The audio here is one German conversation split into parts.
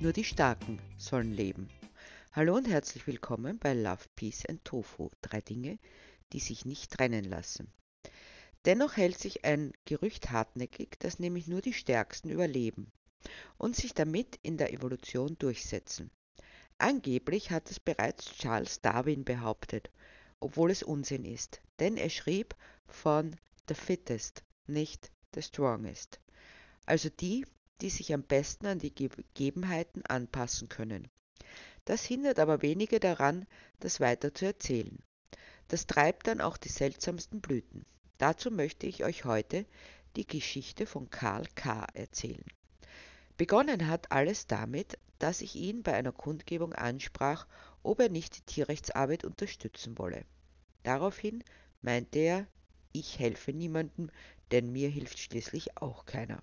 Nur die Starken sollen leben. Hallo und herzlich willkommen bei Love, Peace and Tofu. Drei Dinge, die sich nicht trennen lassen. Dennoch hält sich ein Gerücht hartnäckig, dass nämlich nur die Stärksten überleben und sich damit in der Evolution durchsetzen. Angeblich hat es bereits Charles Darwin behauptet, obwohl es Unsinn ist, denn er schrieb von the fittest, nicht the strongest, also die, die sich am besten an die Gegebenheiten anpassen können. Das hindert aber wenige daran, das weiter zu erzählen. Das treibt dann auch die seltsamsten Blüten. Dazu möchte ich euch heute die Geschichte von Karl K. erzählen. Begonnen hat alles damit, dass ich ihn bei einer Kundgebung ansprach, ob er nicht die Tierrechtsarbeit unterstützen wolle. Daraufhin meinte er, ich helfe niemandem, denn mir hilft schließlich auch keiner.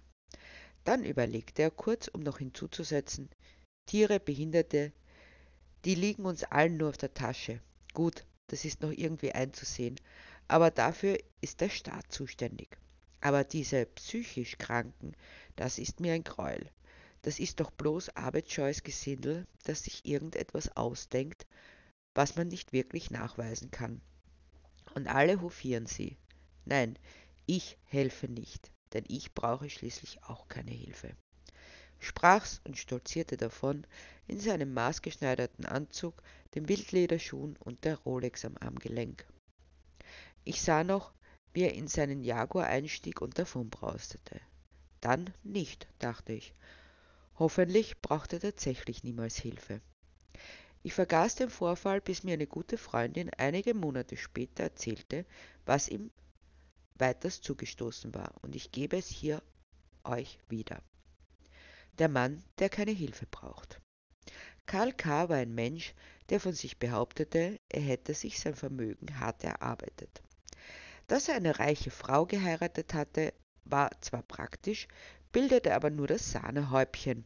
Dann überlegte er kurz, um noch hinzuzusetzen, Tiere, Behinderte, die liegen uns allen nur auf der Tasche. Gut, das ist noch irgendwie einzusehen, aber dafür ist der Staat zuständig. Aber diese psychisch Kranken, das ist mir ein Gräuel. Das ist doch bloß arbeitsscheues Gesindel, das sich irgendetwas ausdenkt, was man nicht wirklich nachweisen kann. Und alle hofieren sie. Nein, ich helfe nicht, denn ich brauche schließlich auch keine Hilfe. Sprach's und stolzierte davon in seinem maßgeschneiderten Anzug, den Wildlederschuhen und der Rolex am Armgelenk. Ich sah noch, wie er in seinen Jaguar einstieg und davonbraustete. Dann nicht, dachte ich. Hoffentlich braucht er tatsächlich niemals Hilfe. Ich vergaß den Vorfall, bis mir eine gute Freundin einige Monate später erzählte, was ihm weiters zugestoßen war, und ich gebe es hier euch wieder. Der Mann, der keine Hilfe braucht. Karl K. war ein Mensch, der von sich behauptete, er hätte sich sein Vermögen hart erarbeitet. Dass er eine reiche Frau geheiratet hatte, war zwar praktisch, bildete aber nur das Sahnehäubchen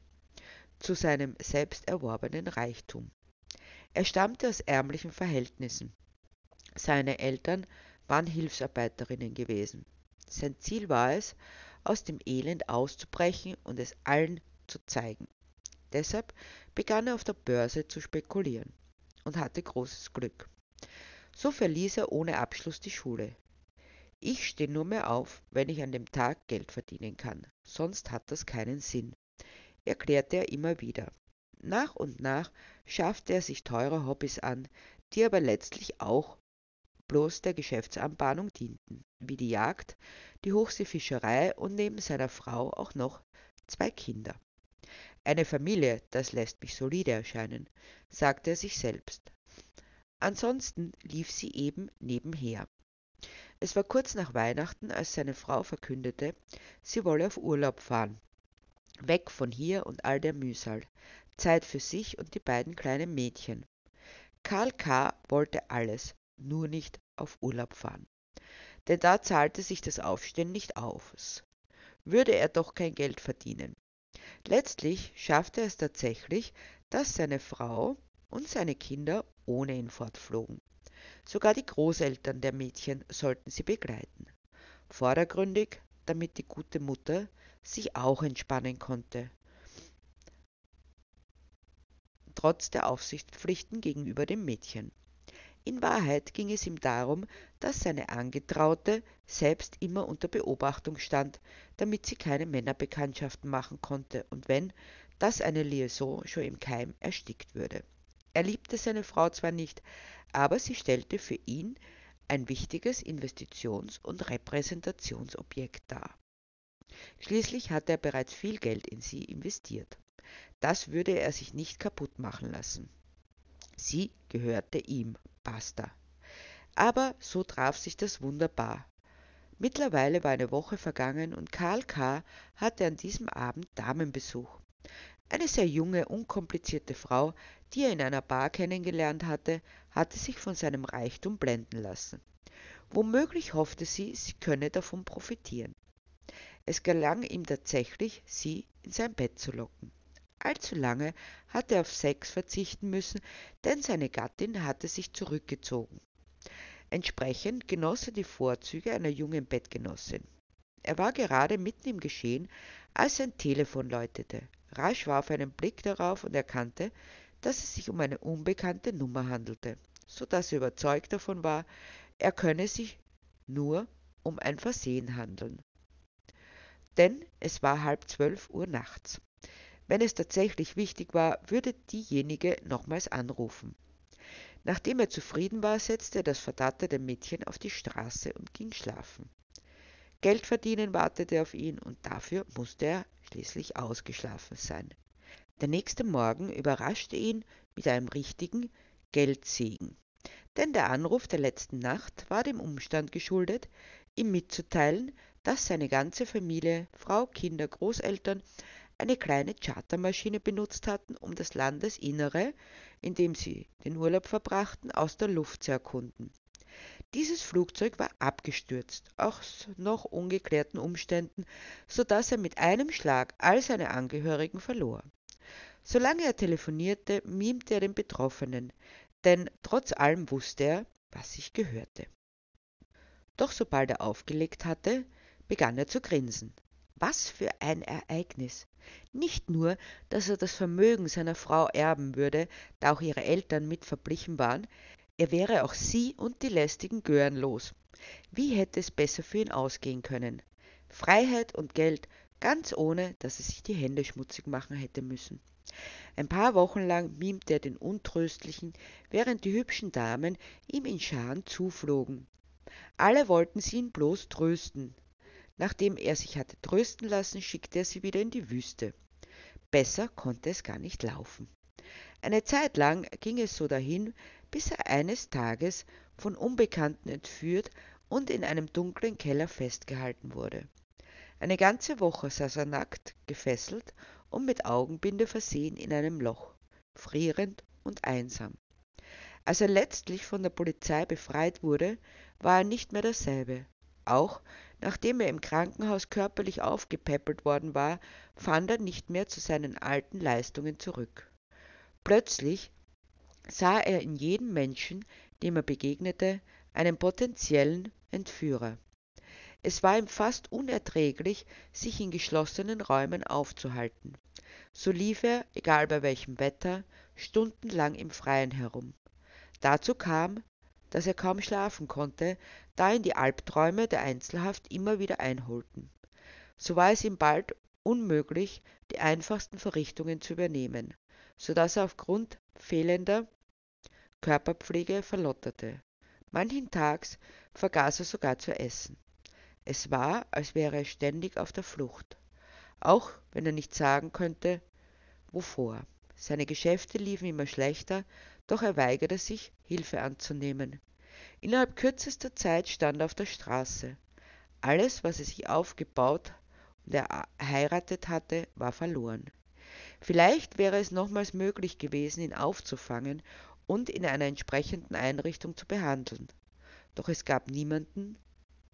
zu seinem selbst erworbenen Reichtum. Er stammte aus ärmlichen Verhältnissen. Seine Eltern waren Hilfsarbeiterinnen gewesen. Sein Ziel war es, aus dem Elend auszubrechen und es allen zu zeigen. Deshalb begann er auf der Börse zu spekulieren und hatte großes Glück. So verließ er ohne Abschluss die Schule. Ich stehe nur mehr auf, wenn ich an dem Tag Geld verdienen kann, sonst hat das keinen Sinn, erklärte er immer wieder. Nach und nach schaffte er sich teure Hobbys an, die aber letztlich auch bloß der Geschäftsanbahnung dienten, wie die Jagd, die Hochseefischerei und neben seiner Frau auch noch zwei Kinder. Eine Familie, das lässt mich solide erscheinen, sagte er sich selbst. Ansonsten lief sie eben nebenher. Es war kurz nach Weihnachten, als seine Frau verkündete, sie wolle auf Urlaub fahren. Weg von hier und all der Mühsal. Zeit für sich und die beiden kleinen Mädchen. Karl K. wollte alles, nur nicht auf Urlaub fahren. Denn da zahlte sich das Aufstehen nicht aus. Würde er doch kein Geld verdienen. Letztlich schaffte er es tatsächlich, dass seine Frau und seine Kinder ohne ihn fortflogen. Sogar die Großeltern der Mädchen sollten sie begleiten. Vordergründig, damit die gute Mutter sich auch entspannen konnte. Trotz der Aufsichtspflichten gegenüber dem Mädchen. In Wahrheit ging es ihm darum, dass seine Angetraute selbst immer unter Beobachtung stand, damit sie keine Männerbekanntschaften machen konnte und wenn, dass eine Liaison schon im Keim erstickt würde. Er liebte seine Frau zwar nicht, aber sie stellte für ihn ein wichtiges Investitions- und Repräsentationsobjekt dar. Schließlich hatte er bereits viel Geld in sie investiert. Das würde er sich nicht kaputt machen lassen. Sie gehörte ihm, basta. Aber so traf sich das wunderbar. Mittlerweile war eine Woche vergangen und Karl K. hatte an diesem Abend Damenbesuch. Eine sehr junge, unkomplizierte Frau, die er in einer Bar kennengelernt hatte, hatte sich von seinem Reichtum blenden lassen. Womöglich hoffte sie, sie könne davon profitieren. Es gelang ihm tatsächlich, sie in sein Bett zu locken. Allzu lange hatte er auf Sex verzichten müssen, denn seine Gattin hatte sich zurückgezogen. Entsprechend genoss er die Vorzüge einer jungen Bettgenossin. Er war gerade mitten im Geschehen, als sein Telefon läutete. Rasch warf er einen Blick darauf und erkannte, dass es sich um eine unbekannte Nummer handelte, so dass er überzeugt davon war, er könne sich nur um ein Versehen handeln. Denn es war halb zwölf Uhr nachts. Wenn es tatsächlich wichtig war, würde diejenige nochmals anrufen. Nachdem er zufrieden war, setzte er das verdattete Mädchen auf die Straße und ging schlafen. Geld verdienen wartete auf ihn und dafür musste er schließlich ausgeschlafen sein. Der nächste Morgen überraschte ihn mit einem richtigen Geldsegen. Denn der Anruf der letzten Nacht war dem Umstand geschuldet, ihm mitzuteilen, dass seine ganze Familie, Frau, Kinder, Großeltern, eine kleine Chartermaschine benutzt hatten, um das Landesinnere, in dem sie den Urlaub verbrachten, aus der Luft zu erkunden. Dieses Flugzeug war abgestürzt, aus noch ungeklärten Umständen, so dass er mit einem Schlag all seine Angehörigen verlor. Solange er telefonierte, mimte er den Betroffenen, denn trotz allem wusste er, was sich gehörte. Doch sobald er aufgelegt hatte, begann er zu grinsen. Was für ein Ereignis. Nicht nur, dass er das Vermögen seiner Frau erben würde, da auch ihre Eltern mit verblichen waren, er wäre auch sie und die lästigen Gören los. Wie hätte es besser für ihn ausgehen können? Freiheit und Geld, ganz ohne, dass er sich die Hände schmutzig machen hätte müssen. Ein paar Wochen lang mimte er den Untröstlichen, während die hübschen Damen ihm in Scharen zuflogen. Alle wollten sie ihn bloß trösten, Nachdem er sich hatte trösten lassen, schickte er sie wieder in die Wüste. Besser konnte es gar nicht laufen. Eine Zeit lang ging es so dahin, bis er eines Tages von Unbekannten entführt und in einem dunklen Keller festgehalten wurde. Eine ganze Woche saß er nackt, gefesselt und mit Augenbinde versehen in einem Loch, frierend und einsam. Als er letztlich von der Polizei befreit wurde, war er nicht mehr derselbe. Auch Nachdem er im Krankenhaus körperlich aufgepäppelt worden war, fand er nicht mehr zu seinen alten Leistungen zurück. Plötzlich sah er in jedem Menschen, dem er begegnete, einen potenziellen Entführer. Es war ihm fast unerträglich, sich in geschlossenen Räumen aufzuhalten. So lief er, egal bei welchem Wetter, stundenlang im Freien herum. Dazu kam, dass er kaum schlafen konnte, da ihn die Albträume der Einzelhaft immer wieder einholten. So war es ihm bald unmöglich, die einfachsten Verrichtungen zu übernehmen, so dass er aufgrund fehlender Körperpflege verlotterte. Manchen Tags vergaß er sogar zu essen. Es war, als wäre er ständig auf der Flucht, auch wenn er nicht sagen könnte, wovor. Seine Geschäfte liefen immer schlechter, doch er weigerte sich, Hilfe anzunehmen. Innerhalb kürzester Zeit stand er auf der Straße. Alles, was er sich aufgebaut und erheiratet hatte, war verloren. Vielleicht wäre es nochmals möglich gewesen, ihn aufzufangen und in einer entsprechenden Einrichtung zu behandeln. Doch es gab niemanden,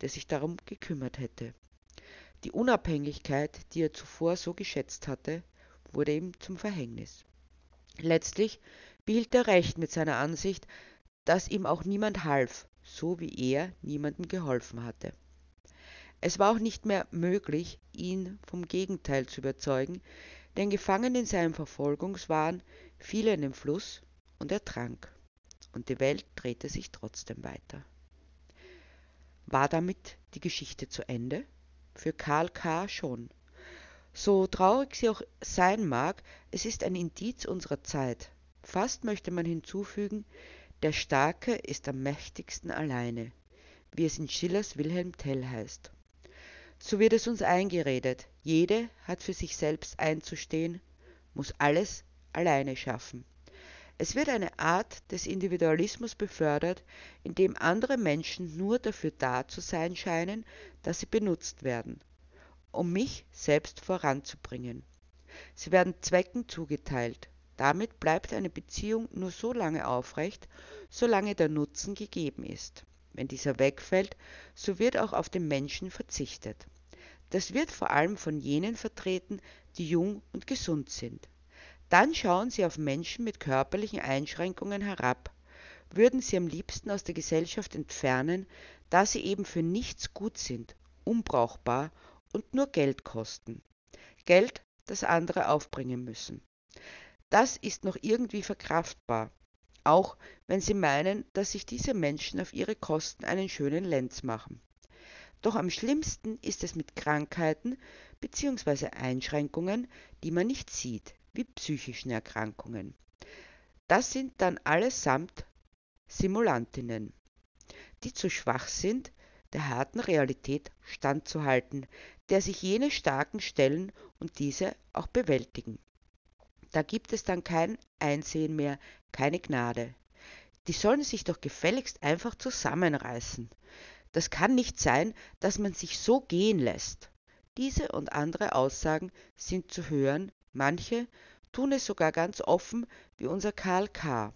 der sich darum gekümmert hätte. Die Unabhängigkeit, die er zuvor so geschätzt hatte, wurde ihm zum Verhängnis. Letztlich behielt er recht mit seiner Ansicht, dass ihm auch niemand half, so wie er niemandem geholfen hatte. Es war auch nicht mehr möglich, ihn vom Gegenteil zu überzeugen, denn gefangen in seinem Verfolgungswahn fiel er in den Fluss und ertrank, und die Welt drehte sich trotzdem weiter. War damit die Geschichte zu Ende? Für Karl K. schon. So traurig sie auch sein mag, es ist ein Indiz unserer Zeit. Fast möchte man hinzufügen, der Starke ist am mächtigsten alleine, wie es in Schillers Wilhelm Tell heißt. So wird es uns eingeredet, jede hat für sich selbst einzustehen, muss alles alleine schaffen. Es wird eine Art des Individualismus befördert, in dem andere Menschen nur dafür da zu sein scheinen, dass sie benutzt werden, um mich selbst voranzubringen. Sie werden Zwecken zugeteilt, damit bleibt eine Beziehung nur so lange aufrecht, solange der Nutzen gegeben ist. Wenn dieser wegfällt, so wird auch auf den Menschen verzichtet. Das wird vor allem von jenen vertreten, die jung und gesund sind. Dann schauen sie auf Menschen mit körperlichen Einschränkungen herab, würden sie am liebsten aus der Gesellschaft entfernen, da sie eben für nichts gut sind, unbrauchbar und nur Geld kosten. Geld das andere aufbringen müssen. Das ist noch irgendwie verkraftbar, auch wenn sie meinen, dass sich diese Menschen auf ihre Kosten einen schönen Lenz machen. Doch am schlimmsten ist es mit Krankheiten bzw. Einschränkungen, die man nicht sieht, wie psychischen Erkrankungen. Das sind dann allesamt Simulantinnen, die zu schwach sind, der harten Realität standzuhalten, der sich jene Starken stellen und diese auch bewältigen. Da gibt es dann kein Einsehen mehr, keine Gnade. Die sollen sich doch gefälligst einfach zusammenreißen. Das kann nicht sein, dass man sich so gehen lässt. Diese und andere Aussagen sind zu hören, manche tun es sogar ganz offen, wie unser Karl K.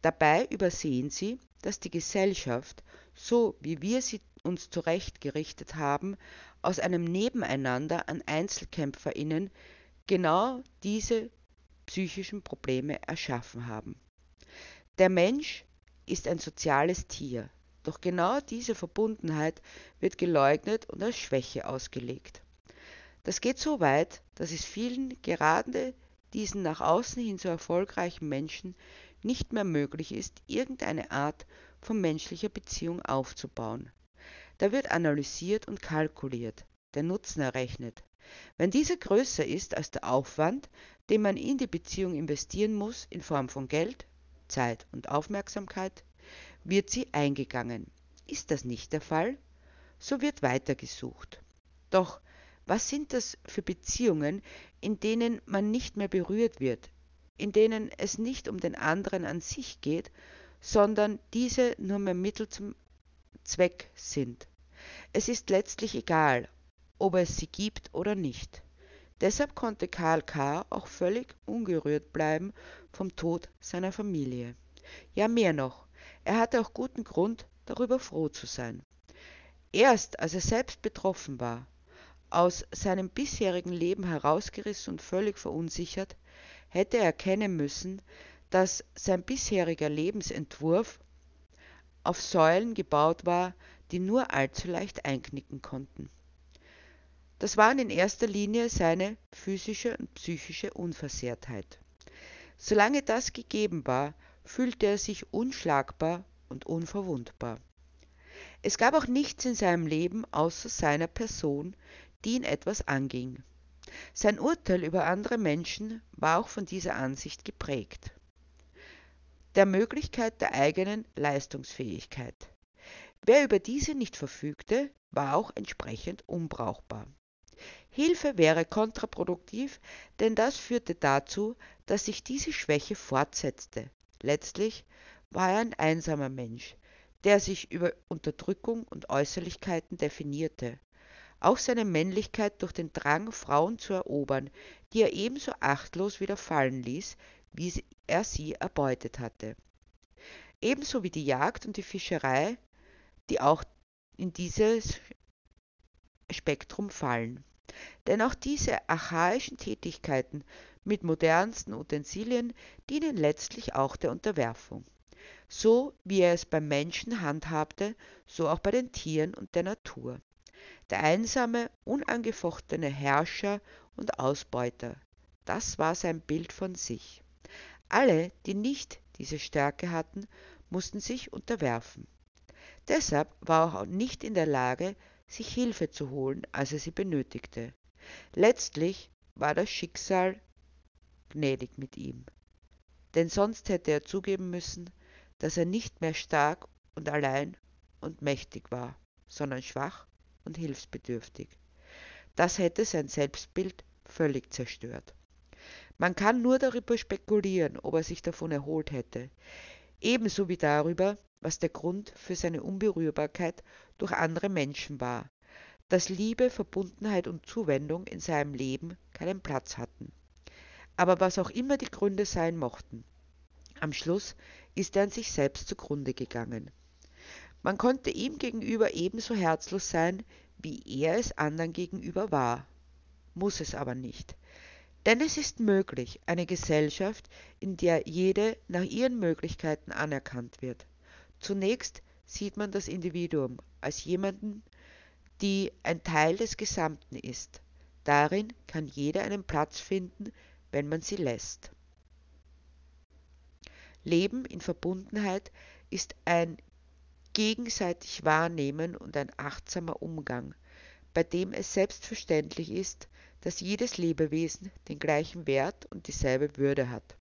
Dabei übersehen sie, dass die Gesellschaft, so wie wir sie uns zurechtgerichtet haben, aus einem Nebeneinander an Einzelkämpferinnen genau diese psychischen Probleme erschaffen haben. Der Mensch ist ein soziales Tier, doch genau diese Verbundenheit wird geleugnet und als Schwäche ausgelegt. Das geht so weit, dass es vielen, gerade diesen nach außen hin so erfolgreichen Menschen, nicht mehr möglich ist, irgendeine Art von menschlicher Beziehung aufzubauen. Da wird analysiert und kalkuliert, der Nutzen errechnet. Wenn dieser größer ist als der Aufwand, den man in die Beziehung investieren muss in Form von Geld, Zeit und Aufmerksamkeit, wird sie eingegangen. Ist das nicht der Fall, so wird weitergesucht. Doch was sind das für Beziehungen, in denen man nicht mehr berührt wird, in denen es nicht um den anderen an sich geht, sondern diese nur mehr Mittel zum Zweck sind. Es ist letztlich egal, ob es sie gibt oder nicht. Deshalb konnte Karl K. auch völlig ungerührt bleiben vom Tod seiner Familie. Ja, mehr noch, er hatte auch guten Grund, darüber froh zu sein. Erst als er selbst betroffen war, aus seinem bisherigen Leben herausgerissen und völlig verunsichert, hätte er erkennen müssen, dass sein bisheriger Lebensentwurf auf Säulen gebaut war, die nur allzu leicht einknicken konnten. Das waren in erster Linie seine physische und psychische Unversehrtheit. Solange das gegeben war, fühlte er sich unschlagbar und unverwundbar. Es gab auch nichts in seinem Leben außer seiner Person, die ihn etwas anging. Sein Urteil über andere Menschen war auch von dieser Ansicht geprägt. Der Möglichkeit der eigenen Leistungsfähigkeit. Wer über diese nicht verfügte, war auch entsprechend unbrauchbar. Hilfe wäre kontraproduktiv, denn das führte dazu, dass sich diese Schwäche fortsetzte. Letztlich war er ein einsamer Mensch, der sich über Unterdrückung und Äußerlichkeiten definierte auch seine Männlichkeit durch den Drang, Frauen zu erobern, die er ebenso achtlos wieder fallen ließ, wie er sie erbeutet hatte. Ebenso wie die Jagd und die Fischerei, die auch in dieses Spektrum fallen. Denn auch diese archaischen Tätigkeiten mit modernsten Utensilien dienen letztlich auch der Unterwerfung. So wie er es beim Menschen handhabte, so auch bei den Tieren und der Natur der einsame, unangefochtene Herrscher und Ausbeuter. Das war sein Bild von sich. Alle, die nicht diese Stärke hatten, mussten sich unterwerfen. Deshalb war er auch nicht in der Lage, sich Hilfe zu holen, als er sie benötigte. Letztlich war das Schicksal gnädig mit ihm. Denn sonst hätte er zugeben müssen, dass er nicht mehr stark und allein und mächtig war, sondern schwach und hilfsbedürftig. Das hätte sein Selbstbild völlig zerstört. Man kann nur darüber spekulieren, ob er sich davon erholt hätte, ebenso wie darüber, was der Grund für seine Unberührbarkeit durch andere Menschen war, dass Liebe, Verbundenheit und Zuwendung in seinem Leben keinen Platz hatten. Aber was auch immer die Gründe sein mochten, am Schluss ist er an sich selbst zugrunde gegangen. Man konnte ihm gegenüber ebenso herzlos sein, wie er es anderen gegenüber war, muss es aber nicht. Denn es ist möglich, eine Gesellschaft, in der jede nach ihren Möglichkeiten anerkannt wird. Zunächst sieht man das Individuum als jemanden, die ein Teil des Gesamten ist. Darin kann jeder einen Platz finden, wenn man sie lässt. Leben in Verbundenheit ist ein gegenseitig Wahrnehmen und ein achtsamer Umgang, bei dem es selbstverständlich ist, dass jedes Lebewesen den gleichen Wert und dieselbe Würde hat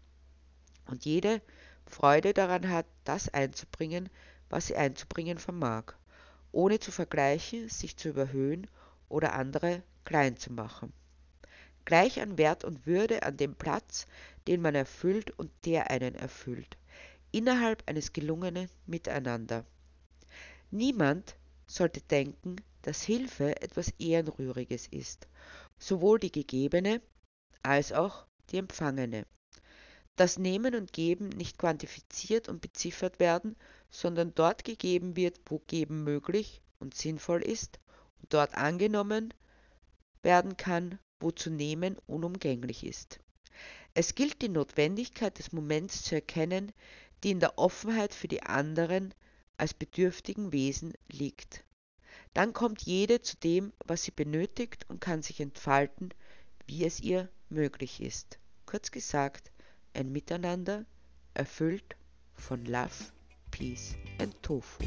und jede Freude daran hat, das einzubringen, was sie einzubringen vermag, ohne zu vergleichen, sich zu überhöhen oder andere klein zu machen. Gleich an Wert und Würde an dem Platz, den man erfüllt und der einen erfüllt, innerhalb eines gelungenen Miteinander. Niemand sollte denken, dass Hilfe etwas Ehrenrühriges ist, sowohl die gegebene als auch die empfangene. Dass Nehmen und Geben nicht quantifiziert und beziffert werden, sondern dort gegeben wird, wo Geben möglich und sinnvoll ist und dort angenommen werden kann, wo zu nehmen unumgänglich ist. Es gilt die Notwendigkeit des Moments zu erkennen, die in der Offenheit für die anderen als bedürftigen Wesen liegt. Dann kommt jede zu dem, was sie benötigt und kann sich entfalten, wie es ihr möglich ist. Kurz gesagt, ein Miteinander erfüllt von Love, Peace and Tofu.